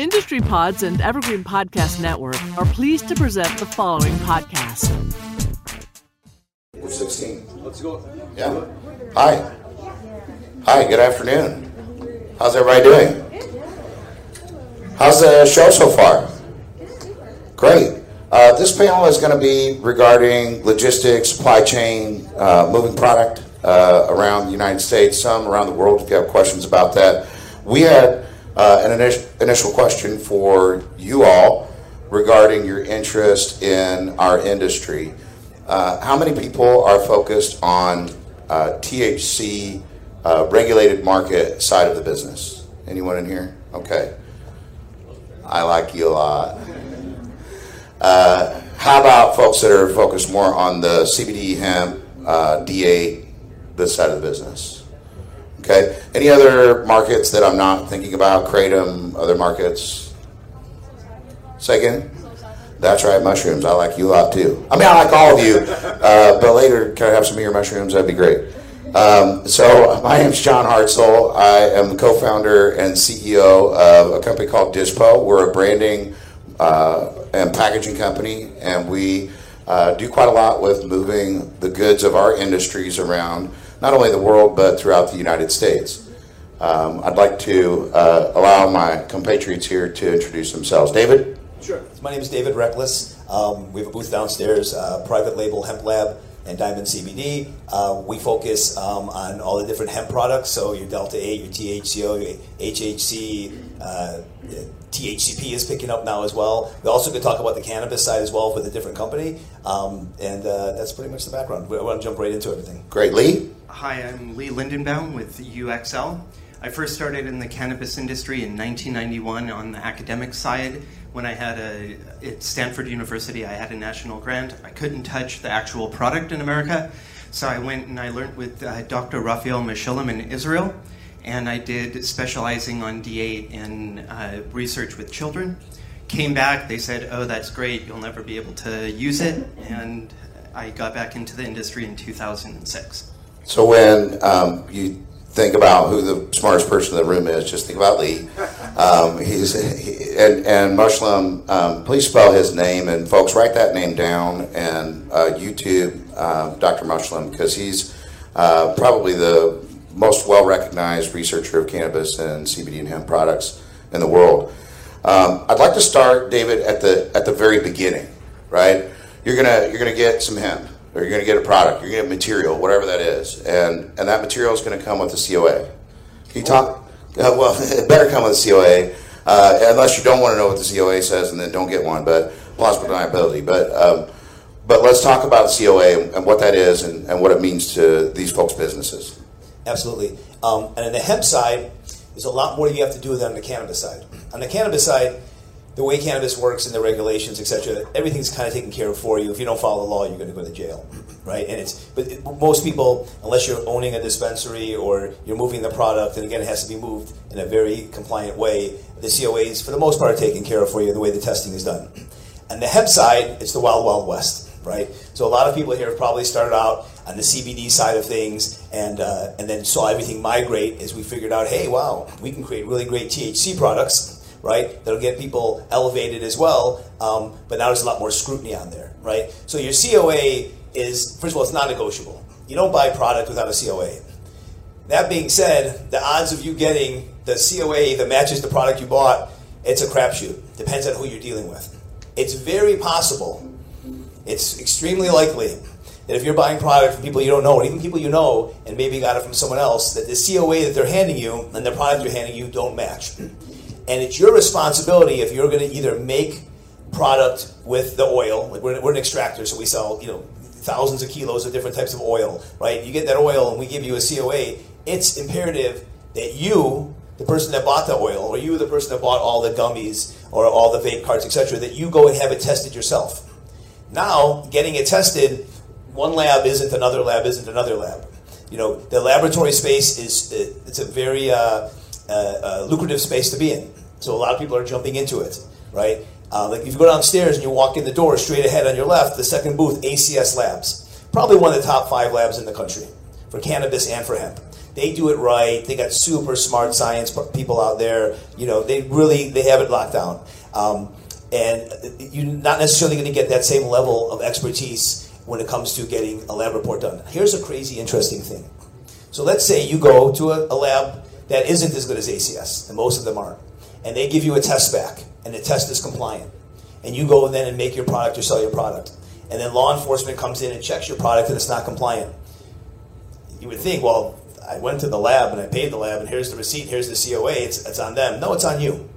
Industry Pods and Evergreen Podcast Network are pleased to present the following podcast. We're 16. Let's go. Yeah. Hi. Hi, good afternoon. How's everybody doing? How's the show so far? Great. Uh, this panel is going to be regarding logistics, supply chain, uh, moving product uh, around the United States, some around the world. If you have questions about that, we had uh, an initial, question for you all regarding your interest in our industry. Uh, how many people are focused on uh, THC uh, regulated market side of the business? Anyone in here? Okay. I like you a lot. Uh, how about folks that are focused more on the CBD, hemp, uh, D8, this side of the business? Okay. Any other markets that I'm not thinking about? Kratom, other markets? Again? That's right, mushrooms. I like you a lot too. I mean, I like all of you. Uh, but later, can I have some of your mushrooms? That'd be great. Um, so, my name's John Hartzell. I am the co founder and CEO of a company called Dispo. We're a branding uh, and packaging company, and we uh, do quite a lot with moving the goods of our industries around not only the world but throughout the United States. Um, I'd like to uh, allow my compatriots here to introduce themselves. David? Sure. My name is David Reckless. Um, we have a booth downstairs, uh, private label hemp lab and Diamond CBD. Uh, we focus um, on all the different hemp products, so your Delta 8, your THCO, your HHC, uh, THCP is picking up now as well. We also could talk about the cannabis side as well with a different company, um, and uh, that's pretty much the background. We want to jump right into everything. Great. Lee? Hi, I'm Lee Lindenbaum with UXL. I first started in the cannabis industry in 1991 on the academic side. When I had a at Stanford University, I had a national grant. I couldn't touch the actual product in America, so I went and I learned with uh, Dr. Raphael Mechoulam in Israel, and I did specializing on D8 in uh, research with children. Came back, they said, "Oh, that's great. You'll never be able to use it," and I got back into the industry in 2006. So when um, you think about who the smartest person in the room is, just think about Lee. Um, he's he, and and Mechoulam. Um, please spell his name and folks write that name down and uh, YouTube uh, Dr. Mechoulam because he's uh, probably the most well recognized researcher of cannabis and CBD and hemp products in the world. Um, I'd like to start, David, at the at the very beginning. Right, you're gonna you're gonna get some hemp or you're going to get a product, you're going to get material, whatever that is, and and that material is going to come with a COA. Can you talk? Uh, well, it better come with a COA, uh, unless you don't want to know what the COA says, and then don't get one. But plausible deniability. But um, but let's talk about COA and what that is and, and what it means to these folks' businesses. Absolutely. Um, and on the hemp side, there's a lot more you have to do than on the cannabis side. On the cannabis side, the way cannabis works and the regulations, etc., everything's kind of taken care of for you. If you don't follow the law, you're going to go to jail, right? And it's but it, most people, unless you're owning a dispensary or you're moving the product, and again, it has to be moved in a very compliant way. The COAs, for the most part, are taken care of for you the way the testing is done. And the hemp side, it's the wild, wild west, right? So a lot of people here have probably started out on the CBD side of things, and uh, and then saw everything migrate as we figured out, hey, wow, we can create really great THC products right? That'll get people elevated as well. Um, but now there's a lot more scrutiny on there, right? So your COA is, first of all, it's non negotiable. You don't buy product without a COA. That being said, the odds of you getting the COA that matches the product you bought, it's a crapshoot. Depends on who you're dealing with. It's very possible, it's extremely likely that if you're buying product from people you don't know, or even people you know, and maybe got it from someone else, that the COA that they're handing you and the product they're handing you don't match. And it's your responsibility if you're going to either make product with the oil. Like we're, we're an extractor, so we sell you know thousands of kilos of different types of oil. Right? You get that oil, and we give you a COA. It's imperative that you, the person that bought the oil, or you, the person that bought all the gummies or all the vape carts, etc., that you go and have it tested yourself. Now, getting it tested, one lab isn't another lab isn't another lab. You know, the laboratory space is it's a very uh, uh, uh, lucrative space to be in. So a lot of people are jumping into it, right? Uh, like if you go downstairs and you walk in the door straight ahead on your left, the second booth, ACS Labs, probably one of the top five labs in the country for cannabis and for hemp. They do it right. They got super smart science people out there. You know, they really they have it locked down. Um, and you're not necessarily going to get that same level of expertise when it comes to getting a lab report done. Here's a crazy interesting thing. So let's say you go to a, a lab that isn't as good as ACS, and most of them aren't, and they give you a test back, and the test is compliant, and you go then and make your product or sell your product, and then law enforcement comes in and checks your product and it's not compliant. You would think, well, I went to the lab and I paid the lab, and here's the receipt, here's the COA, it's, it's on them. No, it's on you.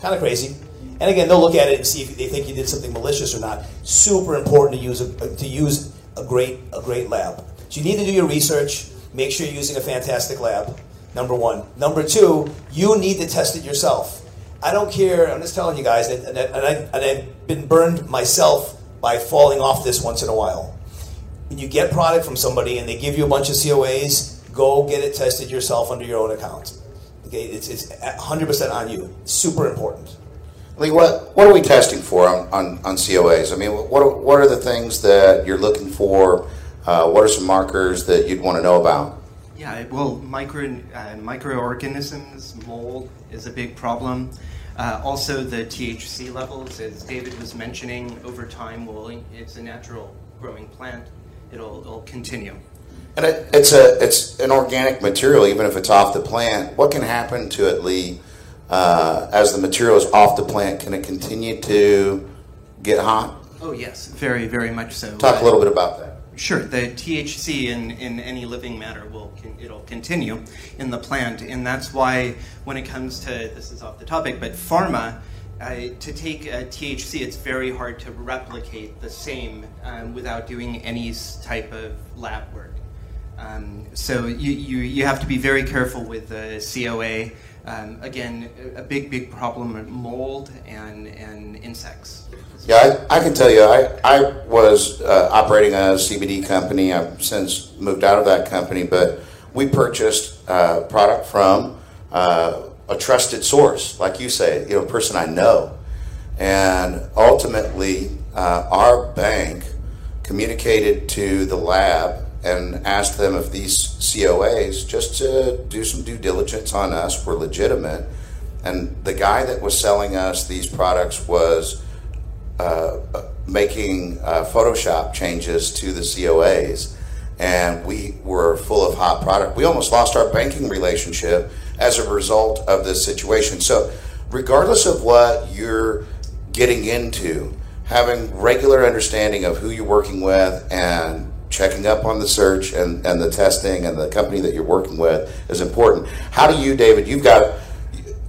Kind of crazy. And again, they'll look at it and see if they think you did something malicious or not. Super important to use a, to use a great a great lab. So you need to do your research. Make sure you're using a fantastic lab. Number one. Number two, you need to test it yourself. I don't care. I'm just telling you guys, and, and, I, and I've been burned myself by falling off this once in a while. When you get product from somebody and they give you a bunch of COAs, go get it tested yourself under your own account. Okay, it's, it's 100% on you. Super important. Lee, what, what are we testing for on, on, on COAs? I mean, what are, what are the things that you're looking for? Uh, what are some markers that you'd want to know about? Yeah, well, micro, uh, microorganisms, mold is a big problem. Uh, also, the THC levels, as David was mentioning, over time, will it's a natural growing plant. It'll, it'll continue. And it, it's a it's an organic material, even if it's off the plant. What can happen to it, Lee, uh, as the material is off the plant, can it continue to get hot? Oh yes, very very much so. Talk a little bit about that. Sure, the THC in, in any living matter will it'll continue in the plant, and that's why when it comes to this is off the topic, but pharma. Uh, to take a THC, it's very hard to replicate the same um, without doing any type of lab work. Um, so you, you, you have to be very careful with the COA. Um, again, a big, big problem mold and, and insects. Yeah, I, I can tell you, I, I was uh, operating a CBD company. I've since moved out of that company, but we purchased uh, product from uh, a trusted source, like you say, you know, a person I know. And ultimately, uh, our bank communicated to the lab and asked them if these COAs, just to do some due diligence on us, were legitimate. And the guy that was selling us these products was uh, making uh, Photoshop changes to the COAs, and we were full of hot product. We almost lost our banking relationship as a result of this situation. So, regardless of what you're getting into, having regular understanding of who you're working with and checking up on the search and, and the testing and the company that you're working with is important. How do you, David, you've got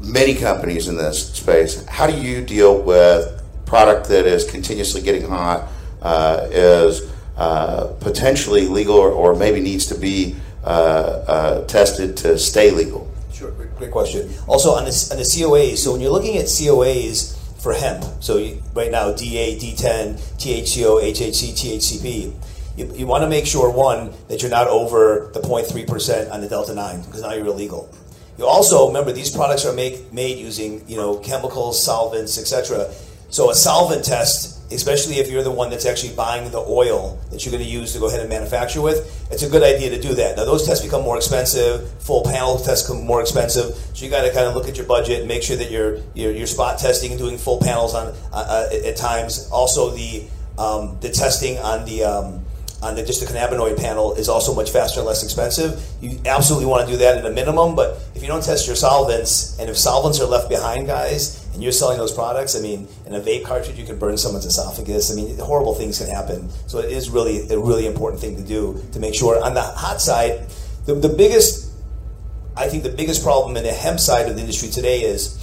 many companies in this space, how do you deal with product that is continuously getting hot, uh, is uh, potentially legal or, or, maybe needs to be uh, uh tested to stay legal? Sure, great, great question. Also on the, on the COAs, so when you're looking at COAs for hemp, so you, right now D8, D10, THCO, HHC, THCP, you, you want to make sure one that you're not over the 0.3% on the delta 9 because now you're illegal. You also remember these products are make, made using you know chemicals solvents etc so a solvent test especially if you're the one that's actually buying the oil that you're going to use to go ahead and manufacture with it's a good idea to do that. Now those tests become more expensive full panel tests become more expensive so you got to kind of look at your budget and make sure that you're you're, you're spot testing and doing full panels on uh, uh, at times. Also the um, the testing on the um, on the, just the cannabinoid panel is also much faster and less expensive. You absolutely want to do that at a minimum, but if you don't test your solvents, and if solvents are left behind, guys, and you're selling those products, I mean, in a vape cartridge, you could burn someone's esophagus. I mean, horrible things can happen. So it is really a really important thing to do to make sure. On the hot side, the, the biggest, I think the biggest problem in the hemp side of the industry today is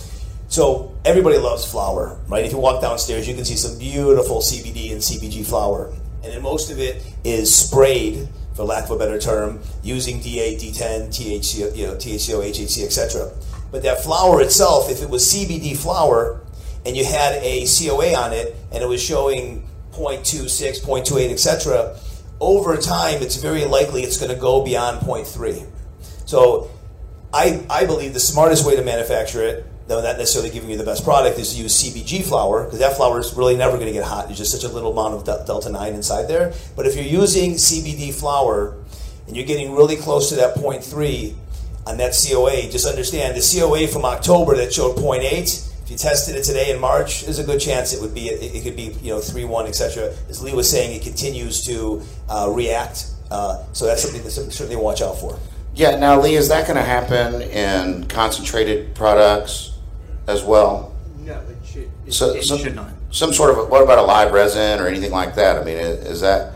so everybody loves flower, right? If you walk downstairs, you can see some beautiful CBD and CBG flower and then most of it is sprayed, for lack of a better term, using D8, D10, THC, you know, THCO, HHC, etc. But that flower itself, if it was CBD flower, and you had a COA on it, and it was showing 0.26, 0.28, etc., over time, it's very likely it's going to go beyond 0.3. So I, I believe the smartest way to manufacture it though not necessarily giving you the best product, is to use CBG flower because that flower is really never going to get hot. There's just such a little amount of delta 9 inside there. But if you're using CBD flower and you're getting really close to that point three on that COA, just understand the COA from October that showed 0.8. If you tested it today in March, there's a good chance it would be it, it could be you know three one etc. As Lee was saying, it continues to uh, react. Uh, so that's something to certainly watch out for. Yeah. Now, Lee, is that going to happen in concentrated products as well? No, it should. It, So- it some- should not. Some sort of. What about a live resin or anything like that? I mean, is is that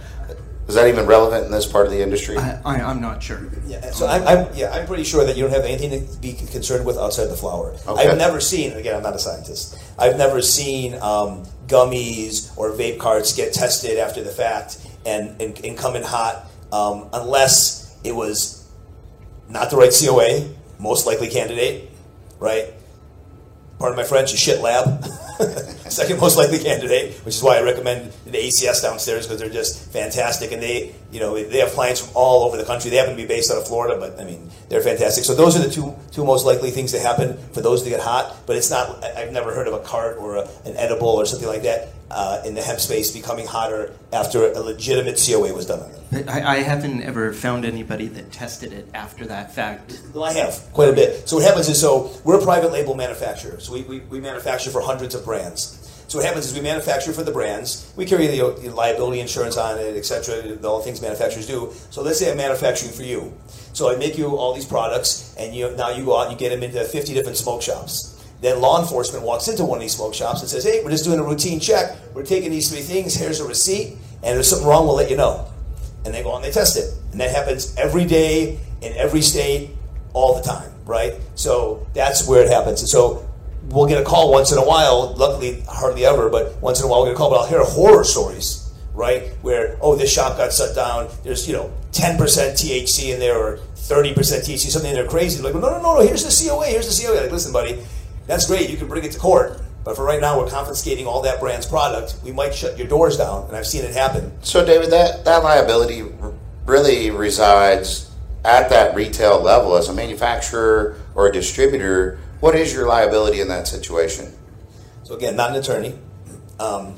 is that even relevant in this part of the industry? I, I, I'm not sure. Yeah, so I'm, I'm yeah I'm pretty sure that you don't have anything to be concerned with outside the flower. Okay. I've never seen again I'm not a scientist. I've never seen um, gummies or vape carts get tested after the fact and and, and come in hot um, unless it was not the right COA, most likely candidate, right? Pardon my French, a shit lab. Second most likely candidate, which is why I recommend the ACS downstairs because they're just fantastic, and they, you know, they have clients from all over the country. They happen to be based out of Florida, but I mean, they're fantastic. So those are the two two most likely things to happen for those to get hot. But it's not. I've never heard of a cart or a, an edible or something like that uh, in the hemp space becoming hotter after a legitimate COA was done on them. But I, I haven't ever found anybody that tested it after that fact. Well, I have quite a bit. So what happens is, so we're a private label manufacturer. So we, we, we manufacture for hundreds of brands. So what happens is we manufacture for the brands. We carry the, the liability insurance on it, etc. All the things manufacturers do. So let's say I'm manufacturing for you. So I make you all these products, and you now you go out and you get them into 50 different smoke shops. Then law enforcement walks into one of these smoke shops and says, "Hey, we're just doing a routine check. We're taking these three things. Here's a receipt, and if there's something wrong, we'll let you know." and they go and they test it. And that happens every day in every state, all the time, right? So that's where it happens. And so we'll get a call once in a while, luckily hardly ever, but once in a while we'll get a call, but I'll hear horror stories, right? Where, oh, this shop got shut down, there's, you know, 10% THC in there or 30% THC, something in there crazy. Like, no, no, no, no, here's the COA, here's the COA. Like, listen, buddy, that's great, you can bring it to court. But for right now, we're confiscating all that brand's product. We might shut your doors down, and I've seen it happen. So, David, that, that liability really resides at that retail level as a manufacturer or a distributor. What is your liability in that situation? So again, not an attorney, um,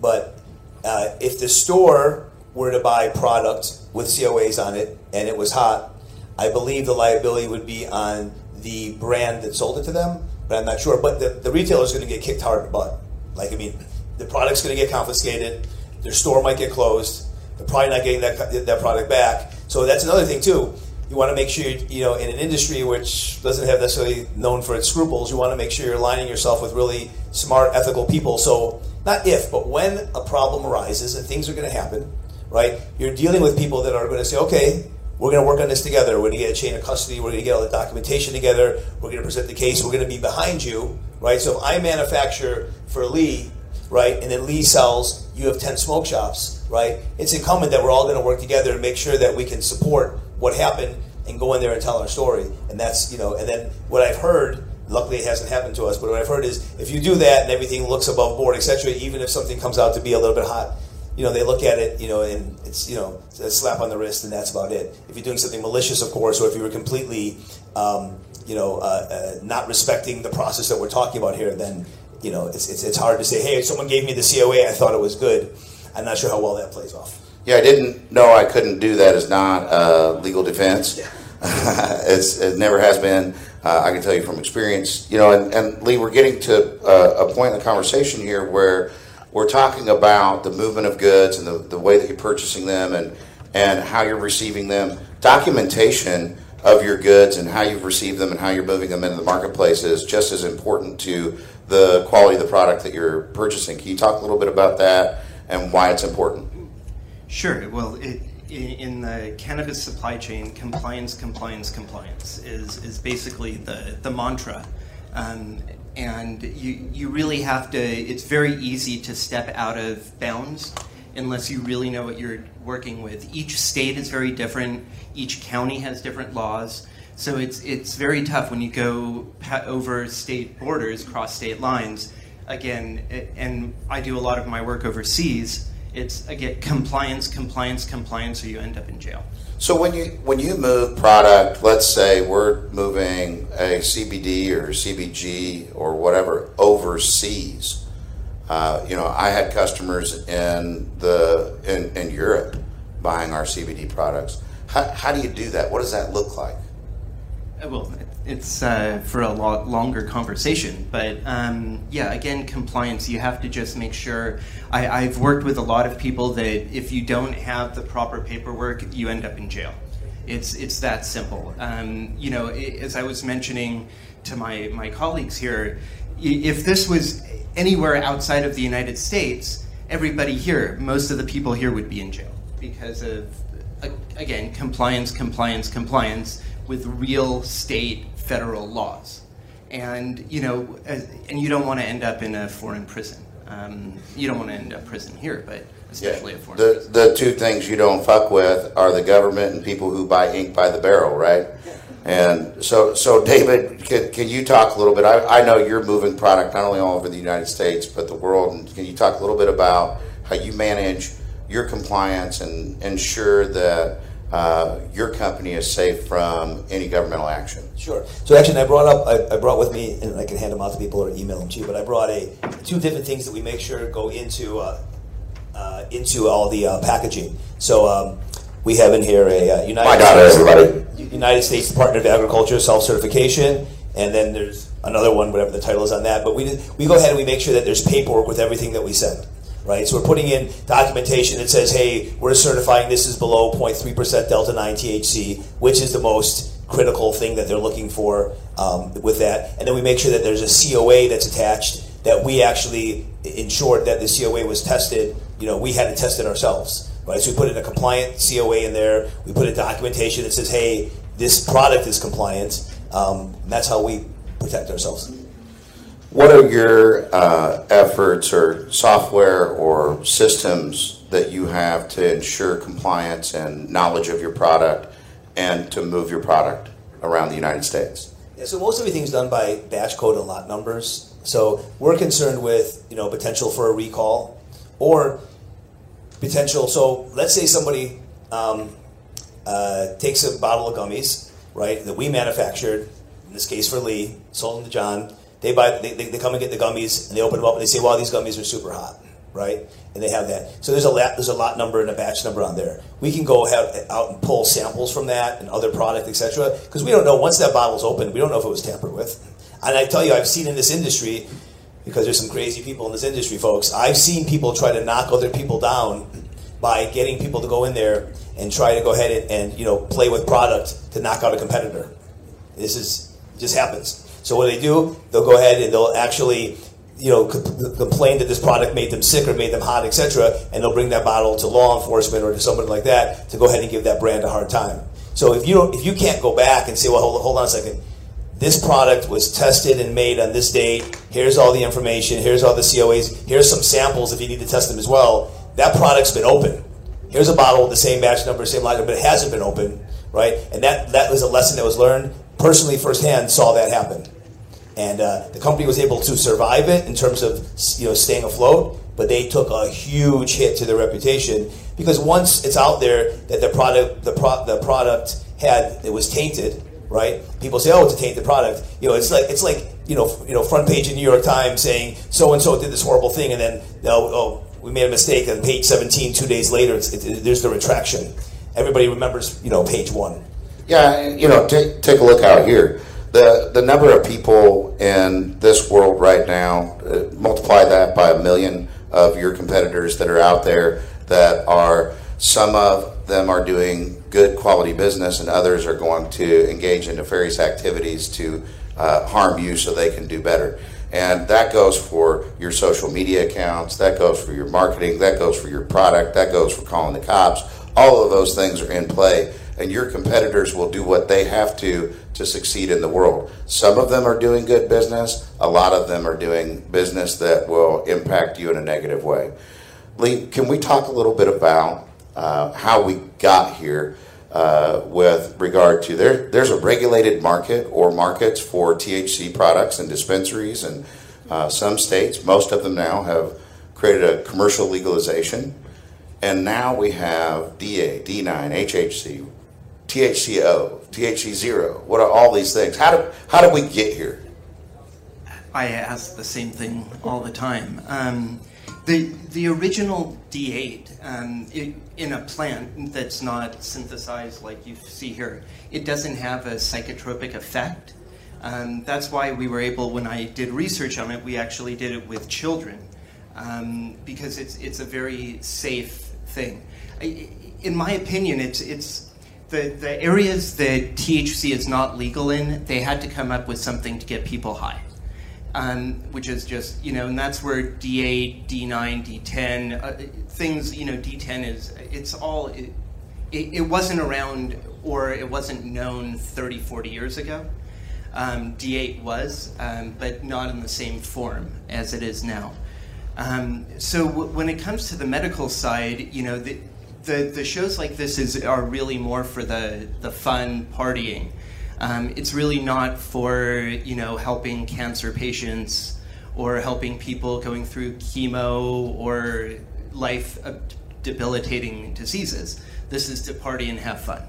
but uh, if the store were to buy product with COAs on it and it was hot, I believe the liability would be on the brand that sold it to them, but I'm not sure. But the, the retailer is going to get kicked hard in the butt. Like I mean, the product's going to get confiscated. Their store might get closed. They're probably not getting that that product back. So that's another thing too. You want to make sure you know in an industry which doesn't have necessarily known for its scruples. You want to make sure you're aligning yourself with really smart, ethical people. So not if, but when a problem arises and things are going to happen, right? You're dealing with people that are going to say, okay, we're going to work on this together. We're going to get a chain of custody. We're going to get all the documentation together. We're going to present the case. We're going to be behind you, right? So if I manufacture for Lee, right, and then Lee sells, you have 10 smoke shops, right? It's incumbent that we're all going to work together and make sure that we can support what happened and go in there and tell our story. And that's, you know, and then what I've heard, luckily it hasn't happened to us, but what I've heard is if you do that and everything looks above board, etc., even if something comes out to be a little bit hot, you know, they look at it, you know, and it's, you know, a slap on the wrist, and that's about it. If you're doing something malicious, of course, or if you were completely, um, you know, uh, uh, not respecting the process that we're talking about here, then, you know, it's, it's, it's hard to say, hey, someone gave me the COA, I thought it was good. I'm not sure how well that plays off. Yeah, I didn't know I couldn't do that as not uh, legal defense. it's, it never has been. Uh, I can tell you from experience. You know, and, and Lee, we're getting to uh, a point in the conversation here where we're talking about the movement of goods and the, the way that you're purchasing them and, and how you're receiving them. Documentation of your goods and how you've received them and how you're moving them into the marketplace is just as important to the quality of the product that you're purchasing. Can you talk a little bit about that and why it's important? Sure. Well, it, in the cannabis supply chain, compliance, compliance, compliance is, is basically the, the mantra. Um, and you, you really have to, it's very easy to step out of bounds unless you really know what you're working with. Each state is very different, each county has different laws. So it's, it's very tough when you go over state borders, cross state lines. Again, and I do a lot of my work overseas it's again compliance, compliance, compliance, or you end up in jail. So when you when you move product, let's say we're moving a CBD or CBG or whatever overseas. Uh, you know, I had customers in the in, in Europe buying our CBD products. How, how do you do that? What does that look like? Well, it's uh, for a lot longer conversation, but um, yeah, again, compliance. You have to just make sure. I, I've worked with a lot of people that if you don't have the proper paperwork, you end up in jail. It's it's that simple. Um, you know, i as I was mentioning to my my colleagues here, if this was anywhere outside of the United States, everybody here, most of the people here would be in jail because of again compliance, compliance, compliance with real state federal laws, and you know, as, and you don't want to end up in a foreign prison. Um, you don't want to end up prison here, but especially a foreign prison. The, the two things you don't fuck with are the government and people who buy ink by the barrel, right? And so, so David, can, can you talk a little bit? I, I know you're moving product not only all over the United States, but the world. And can you talk a little bit about how you manage your compliance and ensure that uh, your company is safe from any governmental action? Sure. So actually, I brought up, I, I brought with me, and I can hand them out to people or email them to you. But I brought a two different things that we make sure go into uh, uh, into all the uh, packaging. So um, we have in here a uh, United My daughter, States, everybody. United States Department of Agriculture self certification, and then there's another one, whatever the title is on that. But we we go ahead and we make sure that there's paperwork with everything that we send. Right, so we're putting in documentation that says, "Hey, we're certifying this is below 0.3% delta 9 THC, which is the most critical thing that they're looking for um, with that." And then we make sure that there's a COA that's attached that we actually ensured that the COA was tested. You know, we had to test it ourselves. Right, so we put in a compliant COA in there. We put in documentation that says, "Hey, this product is compliant." Um, that's how we protect ourselves. What are your uh, efforts or software or systems that you have to ensure compliance and knowledge of your product and to move your product around the United States? Yeah, so most everything's done by batch code and lot numbers. So we're concerned with you know potential for a recall or potential. So let's say somebody um, uh, takes a bottle of gummies, right, that we manufactured. In this case, for Lee, sold them to John. They buy, they, they, they come and get the gummies, and they open them up, and they say, "Wow, these gummies are super hot." Right, and they have that. So there's a lot, there's a lot number and a batch number on there. We can go have, out and pull samples from that and other product, etc. Because we don't know once that bottle's open, we don't know if it was tampered with. And I tell you, I've seen in this industry, because there's some crazy people in this industry, folks. I've seen people try to knock other people down by getting people to go in there and try to go ahead and, and you know play with product to knock out a competitor. This is just happens. So what they do, they'll go ahead and they'll actually you know com- complain that this product made them sick or made them hot, etc. And they'll bring that bottle to law enforcement or to somebody like that to go ahead and give that brand a hard time. So if you don't, if you can't go back and say, well, hold, hold on a second, this product was tested and made on this date. Here's all the information. Here's all the COAs. Here's some samples if you need to test them as well. That product's been open. Here's a bottle with the same batch number, same lot, but it hasn't been open, right? And that that was a lesson that was learned. Personally, firsthand, saw that happen, and uh, the company was able to survive it in terms of you know staying afloat. But they took a huge hit to their reputation because once it's out there that the product the pro- the product had it was tainted, right? People say, "Oh, it's a tainted product." You know, it's like it's like you know, you know, front page in New York Times saying so and so did this horrible thing, and then oh, oh, we made a mistake. On page seventeen, two days later, it- there's the retraction. Everybody remembers, you know, page one. Yeah, you know, take take a look out here. The the number of people in this world right now, uh, multiply that by a million of your competitors that are out there that are some of them are doing good quality business and others are going to engage in nefarious activities to uh, harm you so they can do better. And that goes for your social media accounts, that goes for your marketing, that goes for your product, that goes for calling the cops. All of those things are in play, and your competitors will do what they have to to succeed in the world. Some of them are doing good business, a lot of them are doing business that will impact you in a negative way. Lee, can we talk a little bit about uh, how we got here uh, with regard to there? There's a regulated market or markets for THC products and dispensaries, and uh, some states, most of them now, have created a commercial legalization. And now we have D8, D9, HHC, THCO, THC zero. What are all these things? How did how did we get here? I ask the same thing all the time. Um, the, the original D8 um, in a plant that's not synthesized like you see here, it doesn't have a psychotropic effect. Um, that's why we were able, when I did research on it, we actually did it with children um, because it's, it's a very safe thing. I, in my opinion, it's, it's the, the areas that THC is not legal in, they had to come up with something to get people high. Um, which is just, you know, and that's where D8, D9, D10, uh, things, you know, D10 is, it's all, it, it, it, wasn't around or it wasn't known 30, 40 years ago. Um, D8 was, um, but not in the same form as it is now. Um, so w- when it comes to the medical side, you know, the, the, the shows like this is, are really more for the, the fun partying. Um, it's really not for you know helping cancer patients or helping people going through chemo or life debilitating diseases. This is to party and have fun.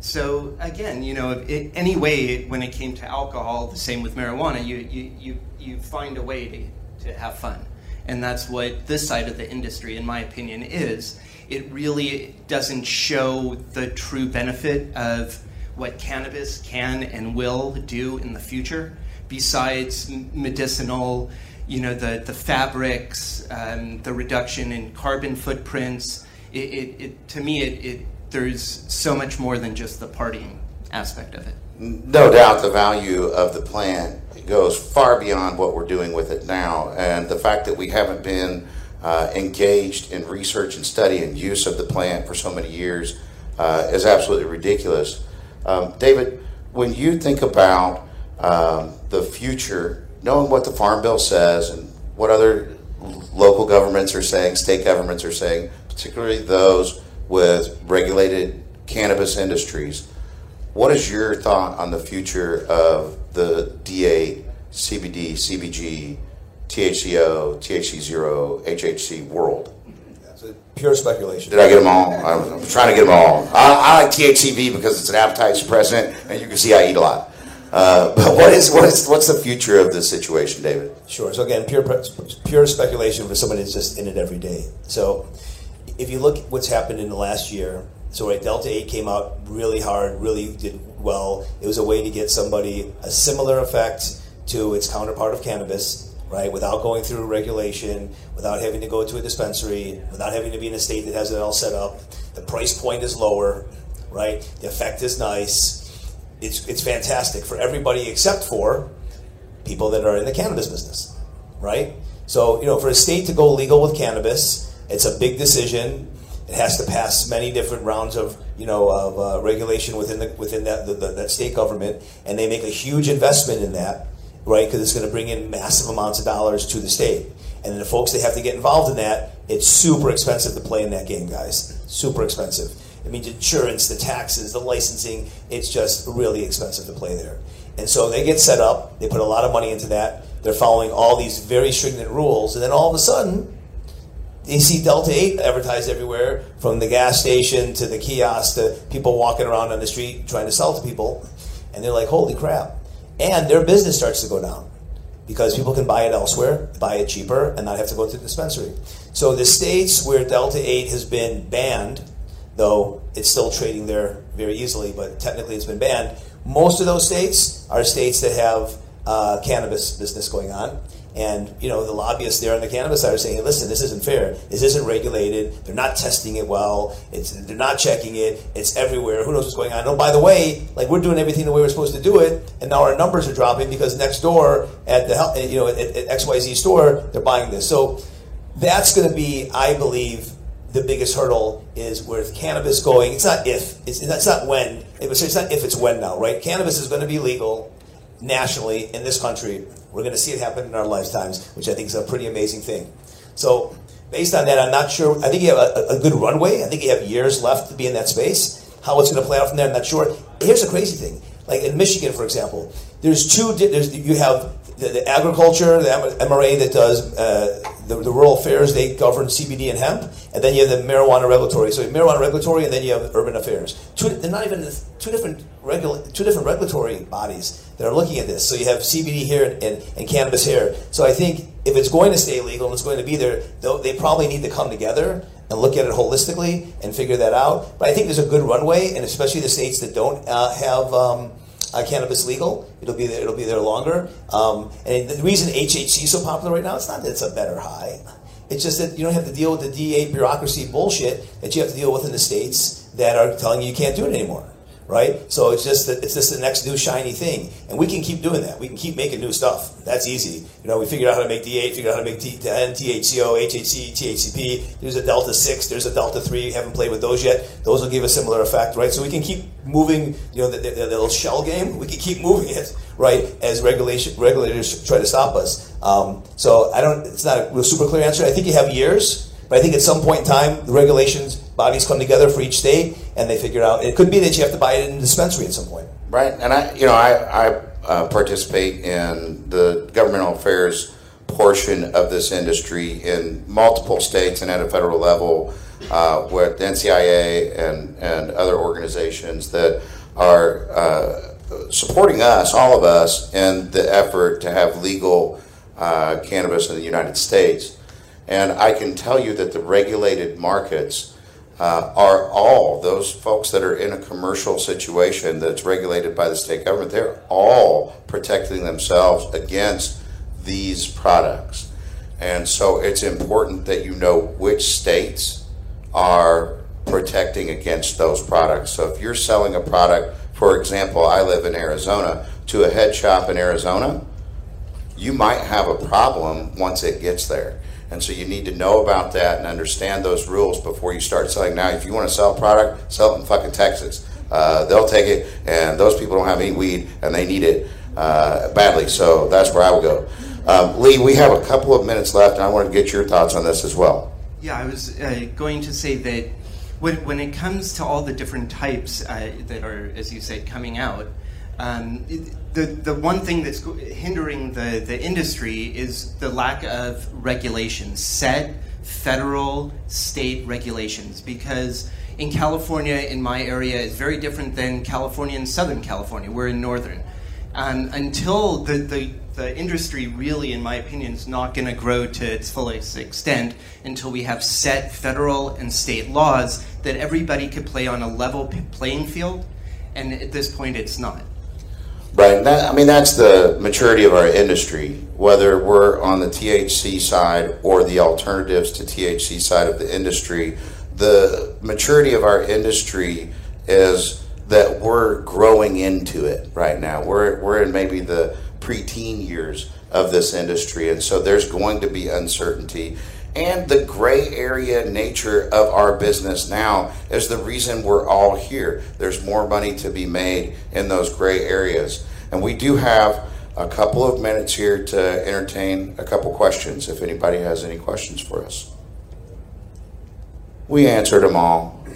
So again, you know, it, anyway, when it came to alcohol, the same with marijuana. You you you, you find a way to, to have fun, and that's what this side of the industry, in my opinion, is. It really doesn't show the true benefit of what cannabis can and will do in the future, besides medicinal, you know, the, the fabrics, um, the reduction in carbon footprints. It, it, it to me, it, it, there's so much more than just the partying aspect of it. No doubt the value of the plant goes far beyond what we're doing with it now. And the fact that we haven't been uh, engaged in research and study and use of the plant for so many years uh, is absolutely ridiculous. Um, David, when you think about um, the future, knowing what the Farm Bill says and what other local governments are saying, state governments are saying, particularly those with regulated cannabis industries, what is your thought on the future of the D8, CBD, CBG, THCO, THC0, HHC world? That's pure speculation. Did I get them all? I'm, I'm trying to get them all. I, I, like THCV because it's an appetite suppressant, and you can see I eat a lot. Uh, but what is what is what's the future of this situation, David? Sure. So again, pure pure speculation for somebody that's just in it every day. So if you look at what's happened in the last year, so right, Delta Eight came out really hard, really did well. It was a way to get somebody a similar effect to its counterpart of cannabis right? Without going through regulation, without having to go to a dispensary, without having to be in a state that has it all set up. The price point is lower, right? The effect is nice. It's, it's fantastic for everybody except for people that are in the cannabis business, right? So, you know, for a state to go legal with cannabis, it's a big decision. It has to pass many different rounds of, you know, of uh, regulation within the within that the, the, that state government, and they make a huge investment in that right? Because it's going to bring in massive amounts of dollars to the state. And then the folks that have to get involved in that, it's super expensive to play in that game, guys. Super expensive. I mean, the insurance, the taxes, the licensing, it's just really expensive to play there. And so they get set up, they put a lot of money into that, they're following all these very stringent rules, and then all of a sudden, you see Delta 8 advertised everywhere, from the gas station to the kiosk to people walking around on the street trying to sell to people. And they're like, holy crap, and their business starts to go down because people can buy it elsewhere, buy it cheaper, and not have to go to the dispensary. So the states where Delta 8 has been banned, though it's still trading there very easily, but technically it's been banned, most of those states are states that have uh, cannabis business going on. And you know the lobbyists there on the cannabis side are saying, "Listen, this isn't fair. This isn't regulated. They're not testing it well. It's they're not checking it. It's everywhere. Who knows what's going on? Oh, by the way, like we're doing everything the way we're supposed to do it, and now our numbers are dropping because next door at the you know at, at XYZ store they're buying this. So that's going to be, I believe, the biggest hurdle is with cannabis going. It's not if. It's, it's not when. It's not if. It's when now, right? Cannabis is going to be legal nationally in this country. We're going to see it happen in our lifetimes, which I think is a pretty amazing thing. So, based on that, I'm not sure. I think you have a, a good runway. I think you have years left to be in that space. How it's going to play out from there, I'm not sure. Here's the crazy thing: like in Michigan, for example, there's two. There's you have the, the agriculture, the MRA that does uh, the, the rural affairs, they govern CBD and hemp, and then you have the marijuana regulatory. So you have marijuana regulatory, and then you have urban affairs. Two, they're not even two different regula- two different regulatory bodies that are looking at this. So you have CBD here and, and, and cannabis here. So I think if it's going to stay legal and it's going to be there, they probably need to come together and look at it holistically and figure that out. But I think there's a good runway, and especially the states that don't uh, have. Um, uh, cannabis legal. It'll be there. It'll be there longer. Um, and the reason HHC is so popular right now, it's not that it's a better high. It's just that you don't have to deal with the DA bureaucracy bullshit that you have to deal with in the states that are telling you you can't do it anymore. Right? So it's just that it's just the next new shiny thing, and we can keep doing that. We can keep making new stuff. That's easy. You know, we figured out how to make D8, figured out how to make D10, THCO, HHC, THCP. There's a Delta six. There's a Delta three. Haven't played with those yet. Those will give a similar effect, right? So we can keep moving. You know, the, the, the little shell game. We can keep moving it, right? As regulation regulators try to stop us. Um, so I don't. It's not a super clear answer. I think you have years. But I think at some point in time, the regulations bodies come together for each state, and they figure out. It could be that you have to buy it in a dispensary at some point. Right, and I, you know, I, I uh, participate in the governmental affairs portion of this industry in multiple states and at a federal level uh, with NCIA and, and other organizations that are uh, supporting us, all of us, in the effort to have legal uh, cannabis in the United States. And I can tell you that the regulated markets uh, are all those folks that are in a commercial situation that's regulated by the state government. They're all protecting themselves against these products. And so it's important that you know which states are protecting against those products. So if you're selling a product, for example, I live in Arizona, to a head shop in Arizona, you might have a problem once it gets there. And so you need to know about that and understand those rules before you start selling. Now, if you want to sell a product, sell it in fucking Texas. Uh, they'll take it, and those people don't have any weed, and they need it uh, badly. So that's where I would go. Um, Lee, we have a couple of minutes left, and I want to get your thoughts on this as well. Yeah, I was uh, going to say that when, when it comes to all the different types uh, that are, as you said, coming out, um, the, the one thing that's hindering the, the industry is the lack of regulations, set federal, state regulations. Because in California, in my area, is very different than California in Southern California. We're in Northern. Um, until the, the, the industry really, in my opinion, is not going to grow to its fullest extent until we have set federal and state laws that everybody could play on a level playing field. And at this point, it's not. Right. That, I mean, that's the maturity of our industry, whether we're on the THC side or the alternatives to THC side of the industry. The maturity of our industry is that we're growing into it right now. We're, we're in maybe the preteen years of this industry, and so there's going to be uncertainty. And the gray area nature of our business now is the reason we're all here. There's more money to be made in those gray areas. And we do have a couple of minutes here to entertain a couple questions if anybody has any questions for us. We answered them all.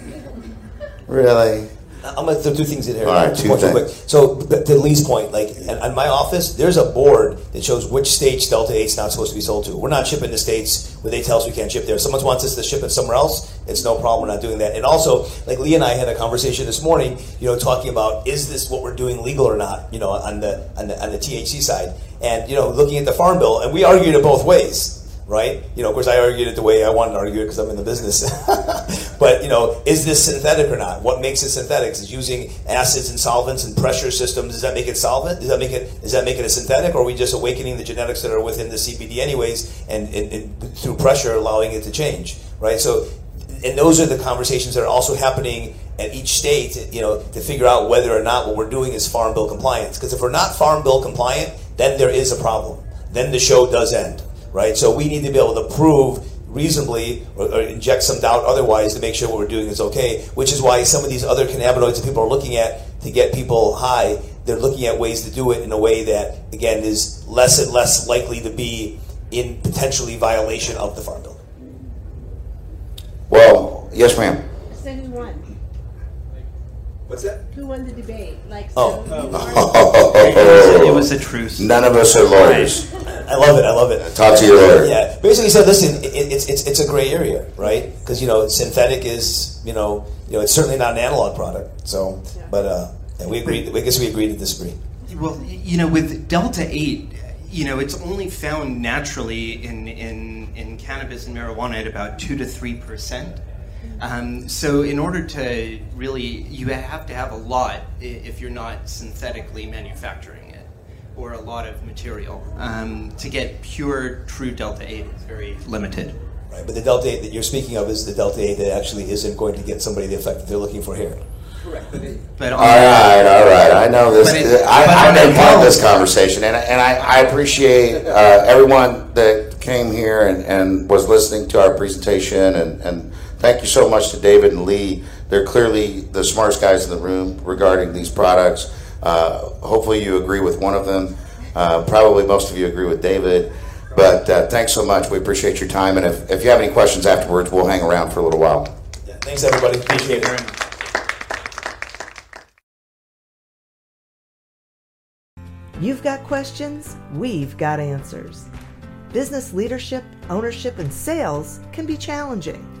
Really? I'm gonna throw two things in here. All right, Two two things. quick. So to Lee's point, like in, in my office, there's a board that shows which states Delta 8's not supposed to be sold to. We're not shipping to states where they tell us we can't ship there. If someone wants us to ship it somewhere else, it's no problem. We're not doing that. And also, like Lee and I had a conversation this morning, you know, talking about is this what we're doing legal or not, you know, on the on the on the THC side, and you know, looking at the farm bill, and we argued it both ways right? You know, of course, I argued it the way I wanted to argue it because I'm in the business. but you know, is this synthetic or not? What makes it synthetic? Is using acids and solvents and pressure systems? Does that make it solvent? Does that make it? Does that make it a synthetic? Or are we just awakening the genetics that are within the CBD anyways, and, and, and through pressure allowing it to change, right? So, and those are the conversations that are also happening at each state, you know, to figure out whether or not what we're doing is farm bill compliance. Because if we're not farm bill compliant, then there is a problem. Then the show does end right? So we need to be able to prove reasonably or, or, inject some doubt otherwise to make sure what we're doing is okay, which is why some of these other cannabinoids that people are looking at to get people high, they're looking at ways to do it in a way that, again, is less and less likely to be in potentially violation of the Farm Bill. Well, yes, ma'am. So who won? What's that? Who won the debate? Like, Oh. so Oh. It was a truce. None of us are lawyers. I love it. I love it. Talk to your lawyer. Yeah, basically he said, listen, it, it's it's it's a gray area, right? Because you know, synthetic is you know you know it's certainly not an analog product. So, but uh, and we agreed. I guess we agreed to disagree. Well, you know, with Delta 8, you know, it's only found naturally in, in, in cannabis and marijuana at about 2 to 3%. Um, so, in order to really, you have to have a lot if you're not synthetically manufacturing it, or a lot of material. Um, to get pure, true Delta 8 is very limited. Right, but the delta eight that you're speaking of is the delta eight that actually isn't going to get somebody the effect that they're looking for here. But on, All right, all right. I know this. It- I, but I've on been part of this conversation, and, and I, I appreciate uh, everyone that came here and, and was listening to our presentation. And, and thank you so much to David and Lee. They're clearly the smartest guys in the room regarding these products. Uh, hopefully, you agree with one of them. Uh, probably most of you agree with David. But uh, thanks so much. We appreciate your time. And if, if you have any questions afterwards, we'll hang around for a little while. Yeah, thanks everybody. Appreciate it. You've got questions, we've got answers. Business leadership, ownership, and sales can be challenging.